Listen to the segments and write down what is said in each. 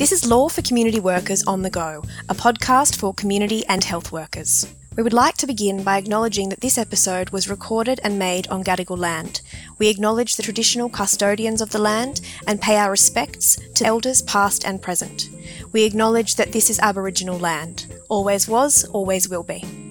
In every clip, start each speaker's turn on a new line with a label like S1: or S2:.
S1: This is Law for Community Workers on the Go, a podcast for community and health workers. We would like to begin by acknowledging that this episode was recorded and made on Gadigal land. We acknowledge the traditional custodians of the land and pay our respects to elders past and present. We acknowledge that this is Aboriginal land. Always was, always will be.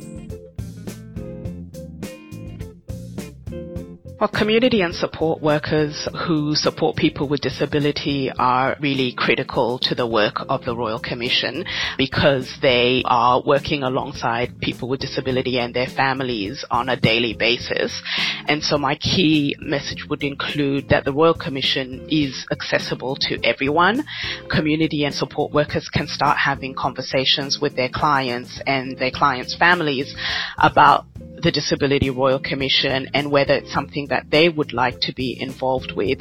S2: Well, community and support workers who support people with disability are really critical to the work of the Royal Commission because they are working alongside people with disability and their families on a daily basis. And so my key message would include that the Royal Commission is accessible to everyone. Community and support workers can start having conversations with their clients and their clients' families about the Disability Royal Commission and whether it's something that they would like to be involved with.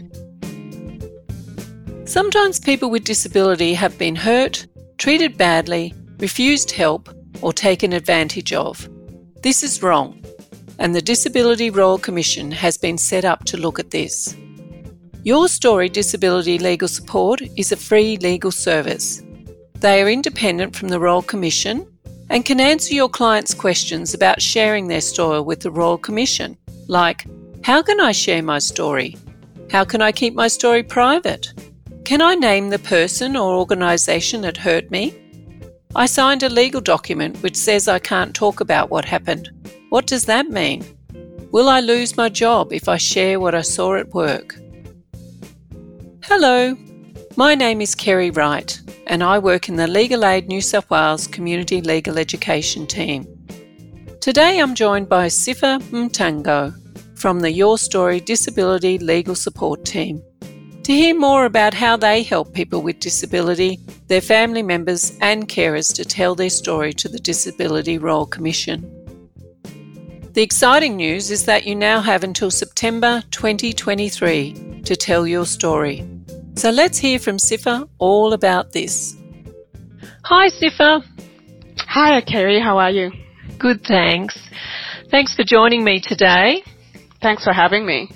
S3: Sometimes people with disability have been hurt, treated badly, refused help, or taken advantage of. This is wrong, and the Disability Royal Commission has been set up to look at this. Your Story Disability Legal Support is a free legal service. They are independent from the Royal Commission and can answer your clients' questions about sharing their story with the Royal Commission, like How can I share my story? How can I keep my story private? Can I name the person or organisation that hurt me? I signed a legal document which says I can't talk about what happened. What does that mean? Will I lose my job if I share what I saw at work? Hello, my name is Kerry Wright and I work in the Legal Aid New South Wales Community Legal Education team. Today I'm joined by Sifa Mtango from the Your Story Disability Legal Support team to hear more about how they help people with disability, their family members, and carers to tell their story to the Disability Royal Commission. The exciting news is that you now have until September 2023 to tell your story. So let's hear from Sifa all about this. Hi, Sifa.
S2: Hi, Kerry. How are you?
S3: Good, thanks. Thanks for joining me today.
S2: Thanks for having me.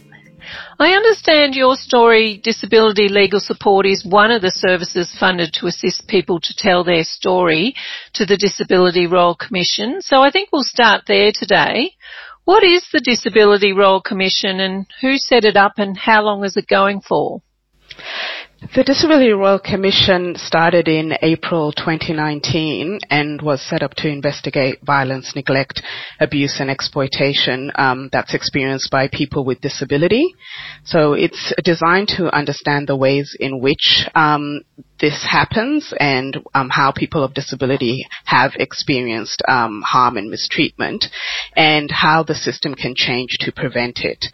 S3: I understand your story, Disability Legal Support, is one of the services funded to assist people to tell their story to the Disability Royal Commission. So I think we'll start there today. What is the Disability Royal Commission and who set it up and how long is it going for?
S2: The Disability Royal Commission started in April 2019 and was set up to investigate violence, neglect, abuse and exploitation um, that's experienced by people with disability. So it's designed to understand the ways in which um, this happens and um, how people of disability have experienced um, harm and mistreatment and how the system can change to prevent it.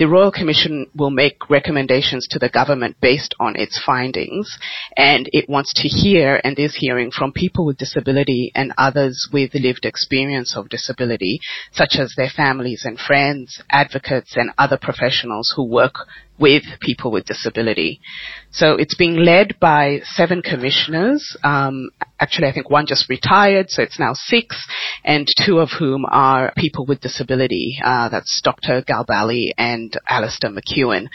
S2: The Royal Commission will make recommendations to the government based on its findings, and it wants to hear and is hearing from people with disability and others with lived experience of disability, such as their families and friends, advocates, and other professionals who work with people with disability. So it's being led by seven commissioners. Um, actually, I think one just retired, so it's now six, and two of whom are people with disability. Uh, that's Dr. Galbally and Alastair McEwin.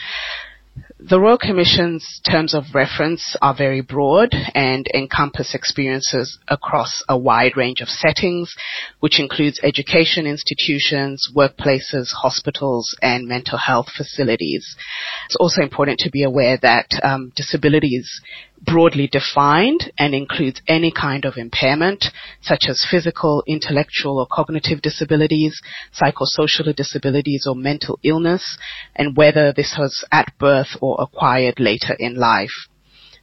S2: The Royal Commission's terms of reference are very broad and encompass experiences across a wide range of settings, which includes education institutions, workplaces, hospitals, and mental health facilities. It's also important to be aware that um, disabilities broadly defined and includes any kind of impairment, such as physical, intellectual, or cognitive disabilities, psychosocial disabilities, or mental illness, and whether this was at birth or acquired later in life.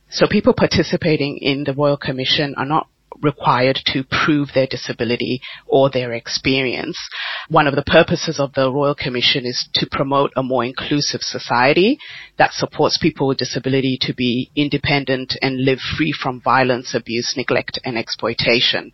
S2: So people participating in the Royal Commission are not required to prove their disability or their experience. One of the purposes of the Royal Commission is to promote a more inclusive society that supports people with disability to be independent and live free from violence, abuse, neglect, and exploitation.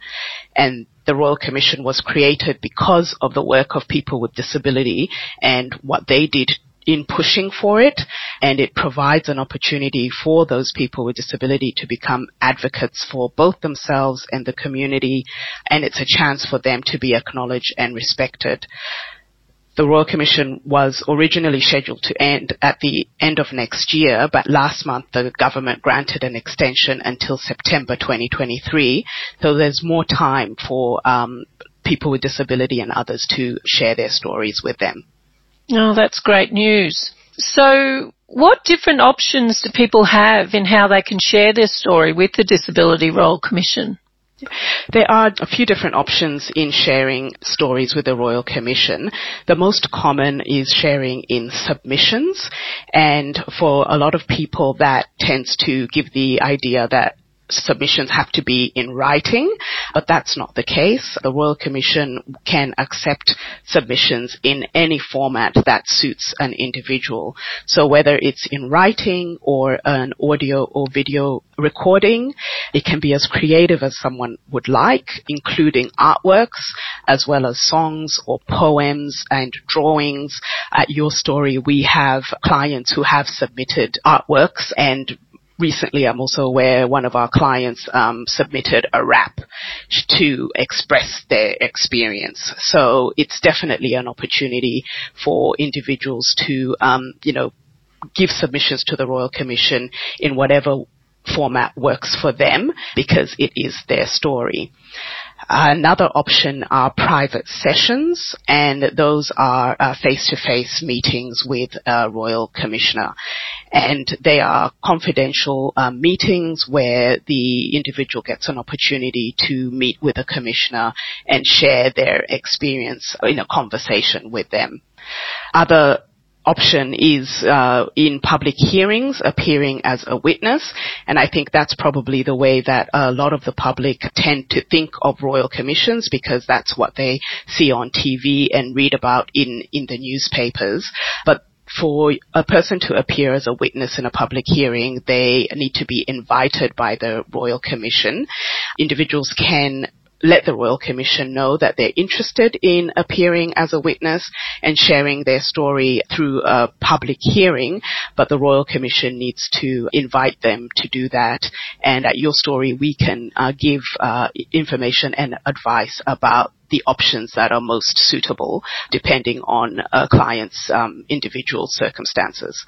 S2: And the Royal Commission was created because of the work of people with disability and what they did in pushing for it and it provides an opportunity for those people with disability to become advocates for both themselves and the community and it's a chance for them to be acknowledged and respected. the Royal Commission was originally scheduled to end at the end of next year, but last month the government granted an extension until September 2023. So there's more time for um, people with disability and others to share their stories with them.
S3: Oh, that's great news. So what different options do people have in how they can share their story with the Disability Royal Commission?
S2: There are a few different options in sharing stories with the Royal Commission. The most common is sharing in submissions, and for a lot of people that tends to give the idea that submissions have to be in writing, but that's not the case. The Royal Commission can accept submissions in any format that suits an individual. So whether it's in writing or an audio or video recording, it can be as creative as someone would like, including artworks as well as songs or poems and drawings. At Your Story, we have clients who have submitted artworks and recently I'm also aware one of our clients um, submitted a rap to express their experience. So it's definitely an opportunity for individuals to, um, you know, give submissions to the Royal Commission in whatever format works for them because it is their story. Another option are private sessions, and those are uh, face-to-face meetings with a royal commissioner. And they are confidential um, meetings where the individual gets an opportunity to meet with a commissioner and share their experience in a conversation with them. Other option is uh, in public hearings appearing as a witness and I think that's probably the way that a lot of the public tend to think of royal commissions because that's what they see on TV and read about in in the newspapers but for a person to appear as a witness in a public hearing, they need to be invited by the Royal Commission. Individuals can let the Royal Commission know that they're interested in appearing as a witness and sharing their story through a public hearing, but the Royal Commission needs to invite them to do that. And at Your Story, we can uh, give uh, information and advice about the options that are most suitable depending on a client's um, individual circumstances.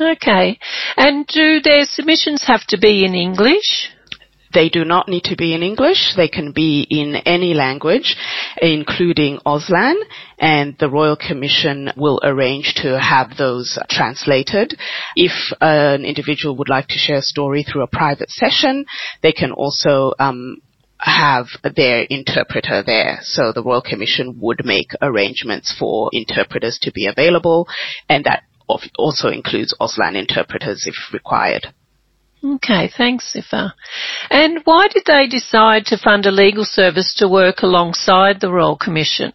S3: Okay. And do their submissions have to be in English?
S2: They do not need to be in English. They can be in any language, including Auslan, and the Royal Commission will arrange to have those translated. If an individual would like to share a story through a private session, they can also um, have their interpreter there. So the Royal Commission would make arrangements for interpreters to be available, and that also includes Auslan interpreters if required.
S3: Okay, thanks, Sifa. And why did they decide to fund a legal service to work alongside the Royal Commission?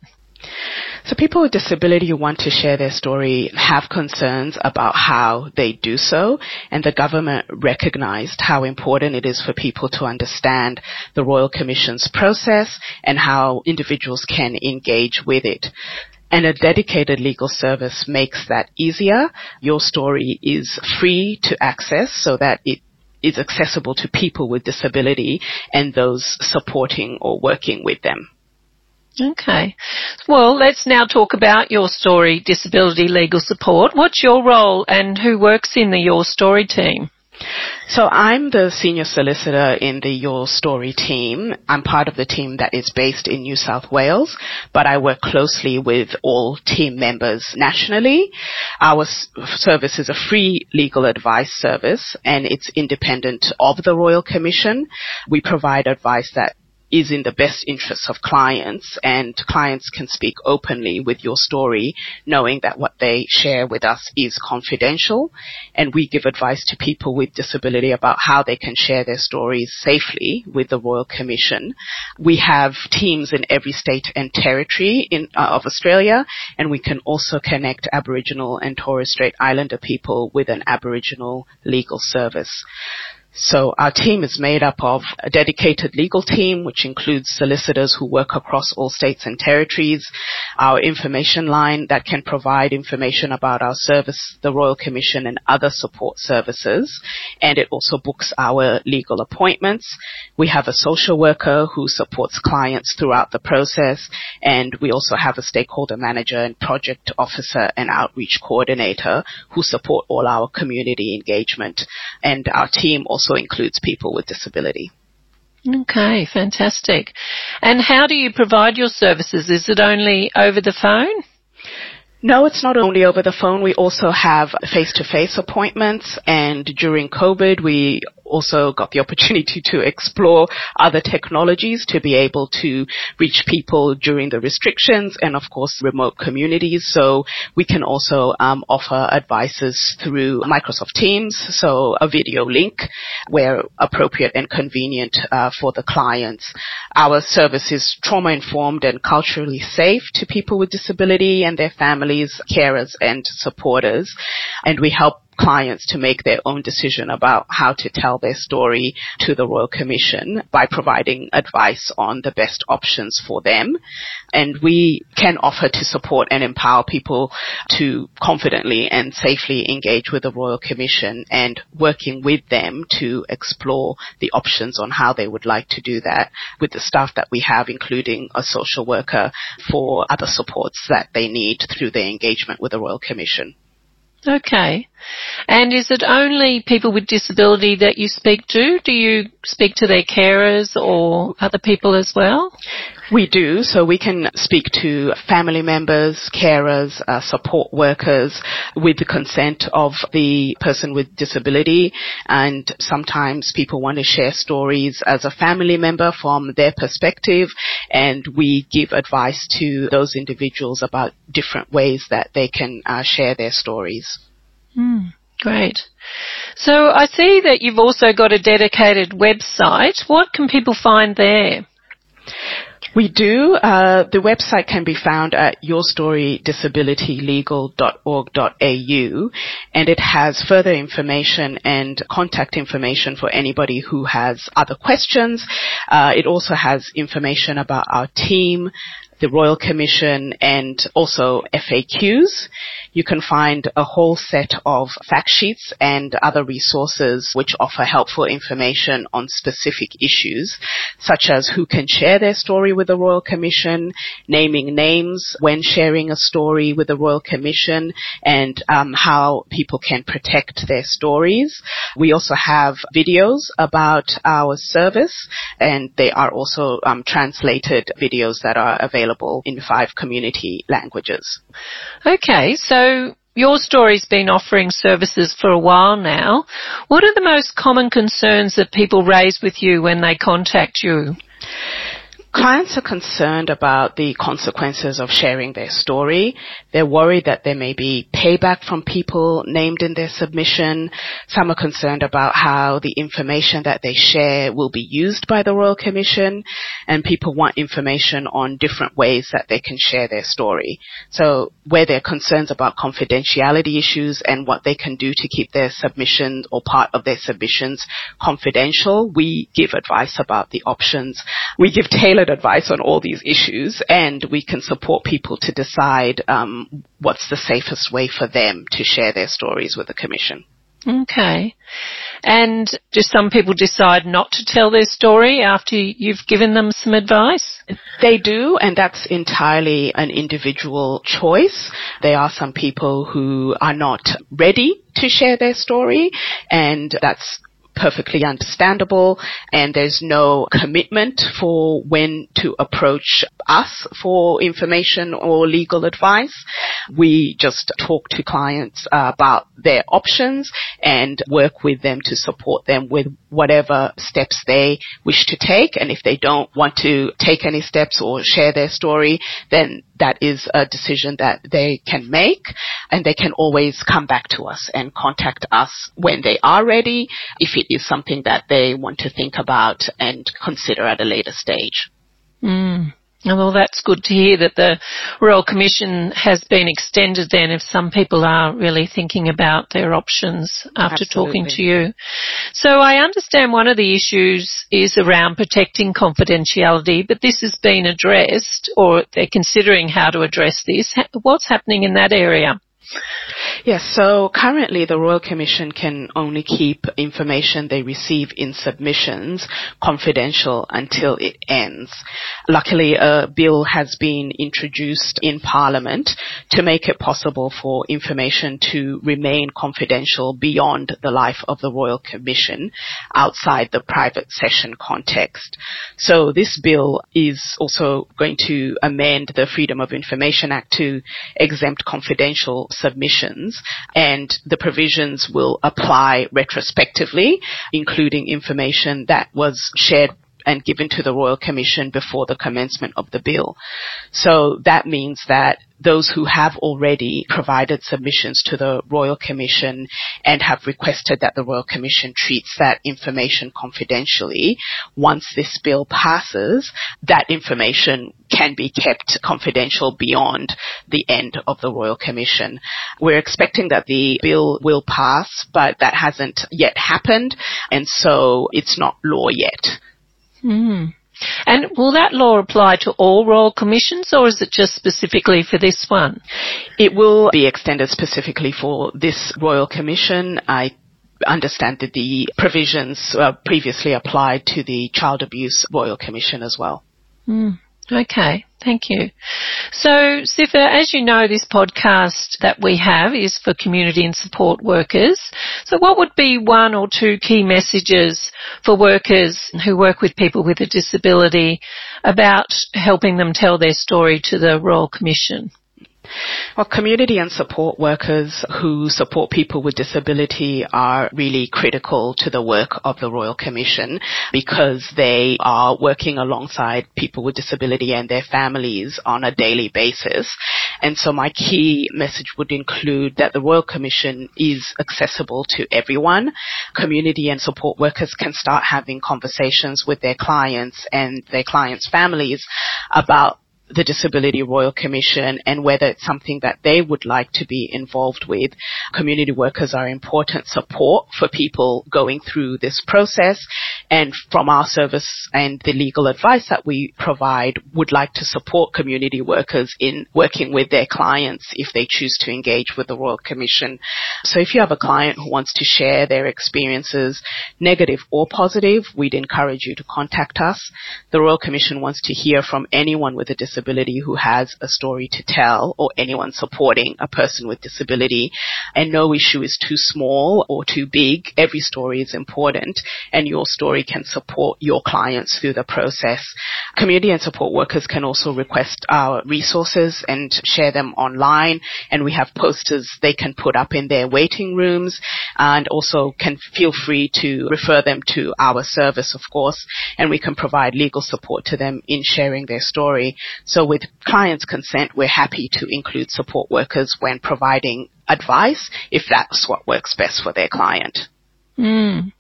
S2: So people with disability who want to share their story have concerns about how they do so, and the government recognized how important it is for people to understand the Royal Commission's process and how individuals can engage with it. And a dedicated legal service makes that easier. Your story is free to access so that it is accessible to people with disability and those supporting or working with them.
S3: Okay. Well, let's now talk about your story, disability legal support. What's your role and who works in the Your Story team?
S2: So I'm the senior solicitor in the Your Story team. I'm part of the team that is based in New South Wales, but I work closely with all team members nationally. Our service is a free legal advice service and it's independent of the Royal Commission. We provide advice that is in the best interests of clients and clients can speak openly with your story knowing that what they share with us is confidential and we give advice to people with disability about how they can share their stories safely with the Royal Commission. We have teams in every state and territory in, uh, of Australia and we can also connect Aboriginal and Torres Strait Islander people with an Aboriginal legal service. So our team is made up of a dedicated legal team, which includes solicitors who work across all states and territories, our information line that can provide information about our service, the Royal Commission and other support services, and it also books our legal appointments. We have a social worker who supports clients throughout the process, and we also have a stakeholder manager and project officer and outreach coordinator who support all our community engagement. And our team also also includes people with disability.
S3: Okay, fantastic. And how do you provide your services? Is it only over the phone?
S2: No, it's not only over the phone. We also have face-to-face appointments and during COVID we also got the opportunity to explore other technologies to be able to reach people during the restrictions and of course remote communities. So we can also um, offer advices through Microsoft Teams, so a video link where appropriate and convenient uh, for the clients. Our service is trauma informed and culturally safe to people with disability and their families, carers and supporters. And we help clients to make their own decision about how to tell their story to the Royal Commission by providing advice on the best options for them. And we can offer to support and empower people to confidently and safely engage with the Royal Commission and working with them to explore the options on how they would like to do that with the staff that we have, including a social worker for other supports that they need through their engagement with the Royal Commission.
S3: Okay. And is it only people with disability that you speak to? Do you speak to their carers or other people as well?
S2: We do. So we can speak to family members, carers, uh, support workers with the consent of the person with disability. And sometimes people want to share stories as a family member from their perspective. And we give advice to those individuals about different ways that they can uh, share their stories.
S3: Mm, great. So I see that you've also got a dedicated website. What can people find there?
S2: We do. Uh, the website can be found at yourstorydisabilitylegal.org.au and it has further information and contact information for anybody who has other questions. Uh, it also has information about our team, the Royal Commission and also FAQs. You can find a whole set of fact sheets and other resources which offer helpful information on specific issues, such as who can share their story with the Royal Commission, naming names when sharing a story with the Royal Commission, and um, how people can protect their stories. We also have videos about our service, and they are also um, translated videos that are available in five community languages.
S3: Okay, so so your story's been offering services for a while now. What are the most common concerns that people raise with you when they contact you?
S2: Clients are concerned about the consequences of sharing their story. They're worried that there may be payback from people named in their submission. Some are concerned about how the information that they share will be used by the Royal Commission and people want information on different ways that they can share their story. So where there are concerns about confidentiality issues and what they can do to keep their submissions or part of their submissions confidential, we give advice about the options. We give tailored tailored advice on all these issues, and we can support people to decide um, what's the safest way for them to share their stories with the Commission.
S3: Okay. And do some people decide not to tell their story after you've given them some advice?
S2: They do, and that's entirely an individual choice. There are some people who are not ready to share their story, and that's perfectly understandable and there's no commitment for when to approach us for information or legal advice. We just talk to clients about their options and work with them to support them with whatever steps they wish to take. And if they don't want to take any steps or share their story, then that is a decision that they can make and they can always come back to us and contact us when they are ready if it is something that they want to think about and consider at a later stage.
S3: Mm. Well, that's good to hear that the Royal Commission has been extended then if some people are really thinking about their options after Absolutely. talking to you. So I understand one of the issues is around protecting confidentiality, but this has been addressed or they're considering how to address this. What's happening in that area?
S2: Yes, so currently the Royal Commission can only keep information they receive in submissions confidential until it ends. Luckily, a bill has been introduced in Parliament to make it possible for information to remain confidential beyond the life of the Royal Commission outside the private session context. So this bill is also going to amend the Freedom of Information Act to exempt confidential submissions and the provisions will apply retrospectively, including information that was shared and given to the Royal Commission before the commencement of the bill. So that means that those who have already provided submissions to the Royal Commission and have requested that the Royal Commission treats that information confidentially, once this bill passes, that information can be kept confidential beyond the end of the Royal Commission. We're expecting that the bill will pass, but that hasn't yet happened, and so it's not law yet.
S3: Mm. And will that law apply to all royal commissions or is it just specifically for this one?
S2: It will be extended specifically for this royal commission. I understand that the provisions uh, previously applied to the Child Abuse Royal Commission as well.
S3: Mm. Okay, thank you. So, Sifa, as you know, this podcast that we have is for community and support workers. So what would be one or two key messages for workers who work with people with a disability about helping them tell their story to the Royal Commission?
S2: Well, community and support workers who support people with disability are really critical to the work of the Royal Commission because they are working alongside people with disability and their families on a daily basis. And so my key message would include that the Royal Commission is accessible to everyone. Community and support workers can start having conversations with their clients and their clients' families about the Disability Royal Commission and whether it's something that they would like to be involved with. Community workers are important support for people going through this process and from our service and the legal advice that we provide would like to support community workers in working with their clients if they choose to engage with the Royal Commission. So if you have a client who wants to share their experiences, negative or positive, we'd encourage you to contact us. The Royal Commission wants to hear from anyone with a disability who has a story to tell or anyone supporting a person with disability. And no issue is too small or too big. Every story is important and your story can support your clients through the process. Community and support workers can also request our resources and share them online and we have posters they can put up in their waiting rooms and also can feel free to refer them to our service of course and we can provide legal support to them in sharing their story. So with client's consent, we're happy to include support workers when providing advice if that's what works best for their client.
S3: Mm.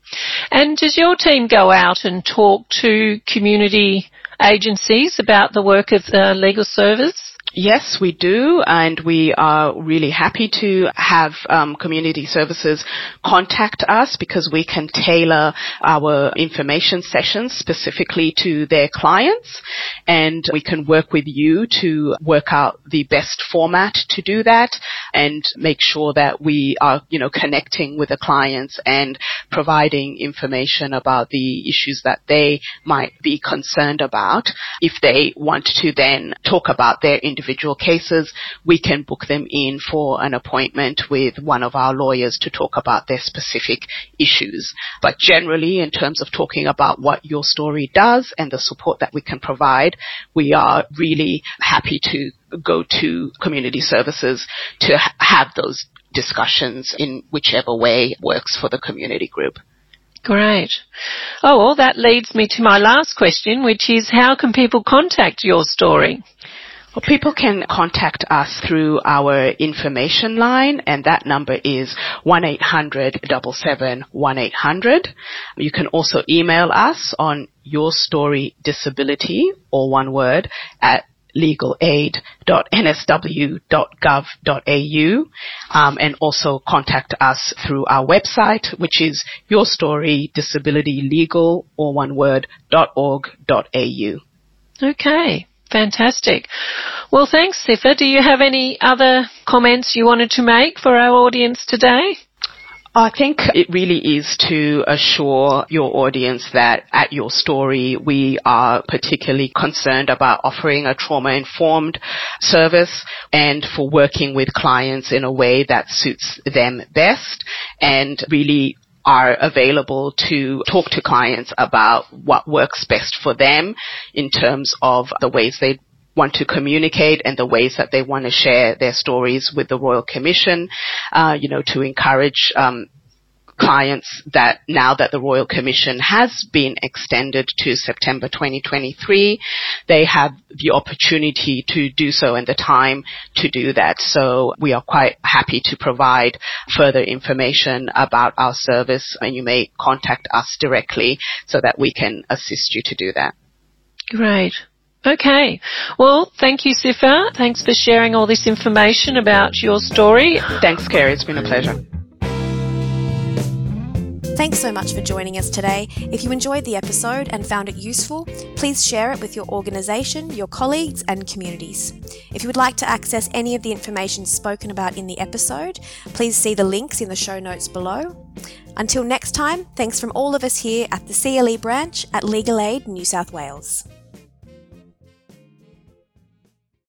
S3: And does your team go out and talk to community agencies about the work of the legal service?
S2: Yes, we do, and we are really happy to have um, community services contact us because we can tailor our information sessions specifically to their clients, and we can work with you to work out the best format to do that and make sure that we are, you know, connecting with the clients and providing information about the issues that they might be concerned about. If they want to then talk about their individual cases, we can book them in for an appointment with one of our lawyers to talk about their specific issues. But generally, in terms of talking about what your story does and the support that we can provide, we are really happy to go to community services to have those discussions in whichever way works for the community group.
S3: Great. Oh, well, that leads me to my last question, which is how can people contact your story?
S2: Well, people can contact us through our information line, and that number is 1-800-77-1800. You can also email us on your story disability, or one word, at legalaid.nsw.gov.au um, and also contact us through our website which is your story disability legal or one word dot org dot au
S3: okay Fantastic. Well, thanks, Sifa. Do you have any other comments you wanted to make for our audience today?
S2: I think it really is to assure your audience that at your story, we are particularly concerned about offering a trauma informed service and for working with clients in a way that suits them best and really are available to talk to clients about what works best for them in terms of the ways they want to communicate and the ways that they want to share their stories with the Royal Commission, uh, you know, to encourage um, clients that now that the Royal Commission has been extended to September 2023, they have the opportunity to do so and the time to do that. So we are quite happy to provide further information about our service and you may contact us directly so that we can assist you to do that.
S3: Great. Okay. Well, thank you, Sifa. Thanks for sharing all this information about your story.
S2: Thanks, Kerry. It's been a pleasure.
S1: Thanks so much for joining us today. If you enjoyed the episode and found it useful, please share it with your organisation, your colleagues, and communities. If you would like to access any of the information spoken about in the episode, please see the links in the show notes below. Until next time, thanks from all of us here at the CLE branch at Legal Aid New South Wales.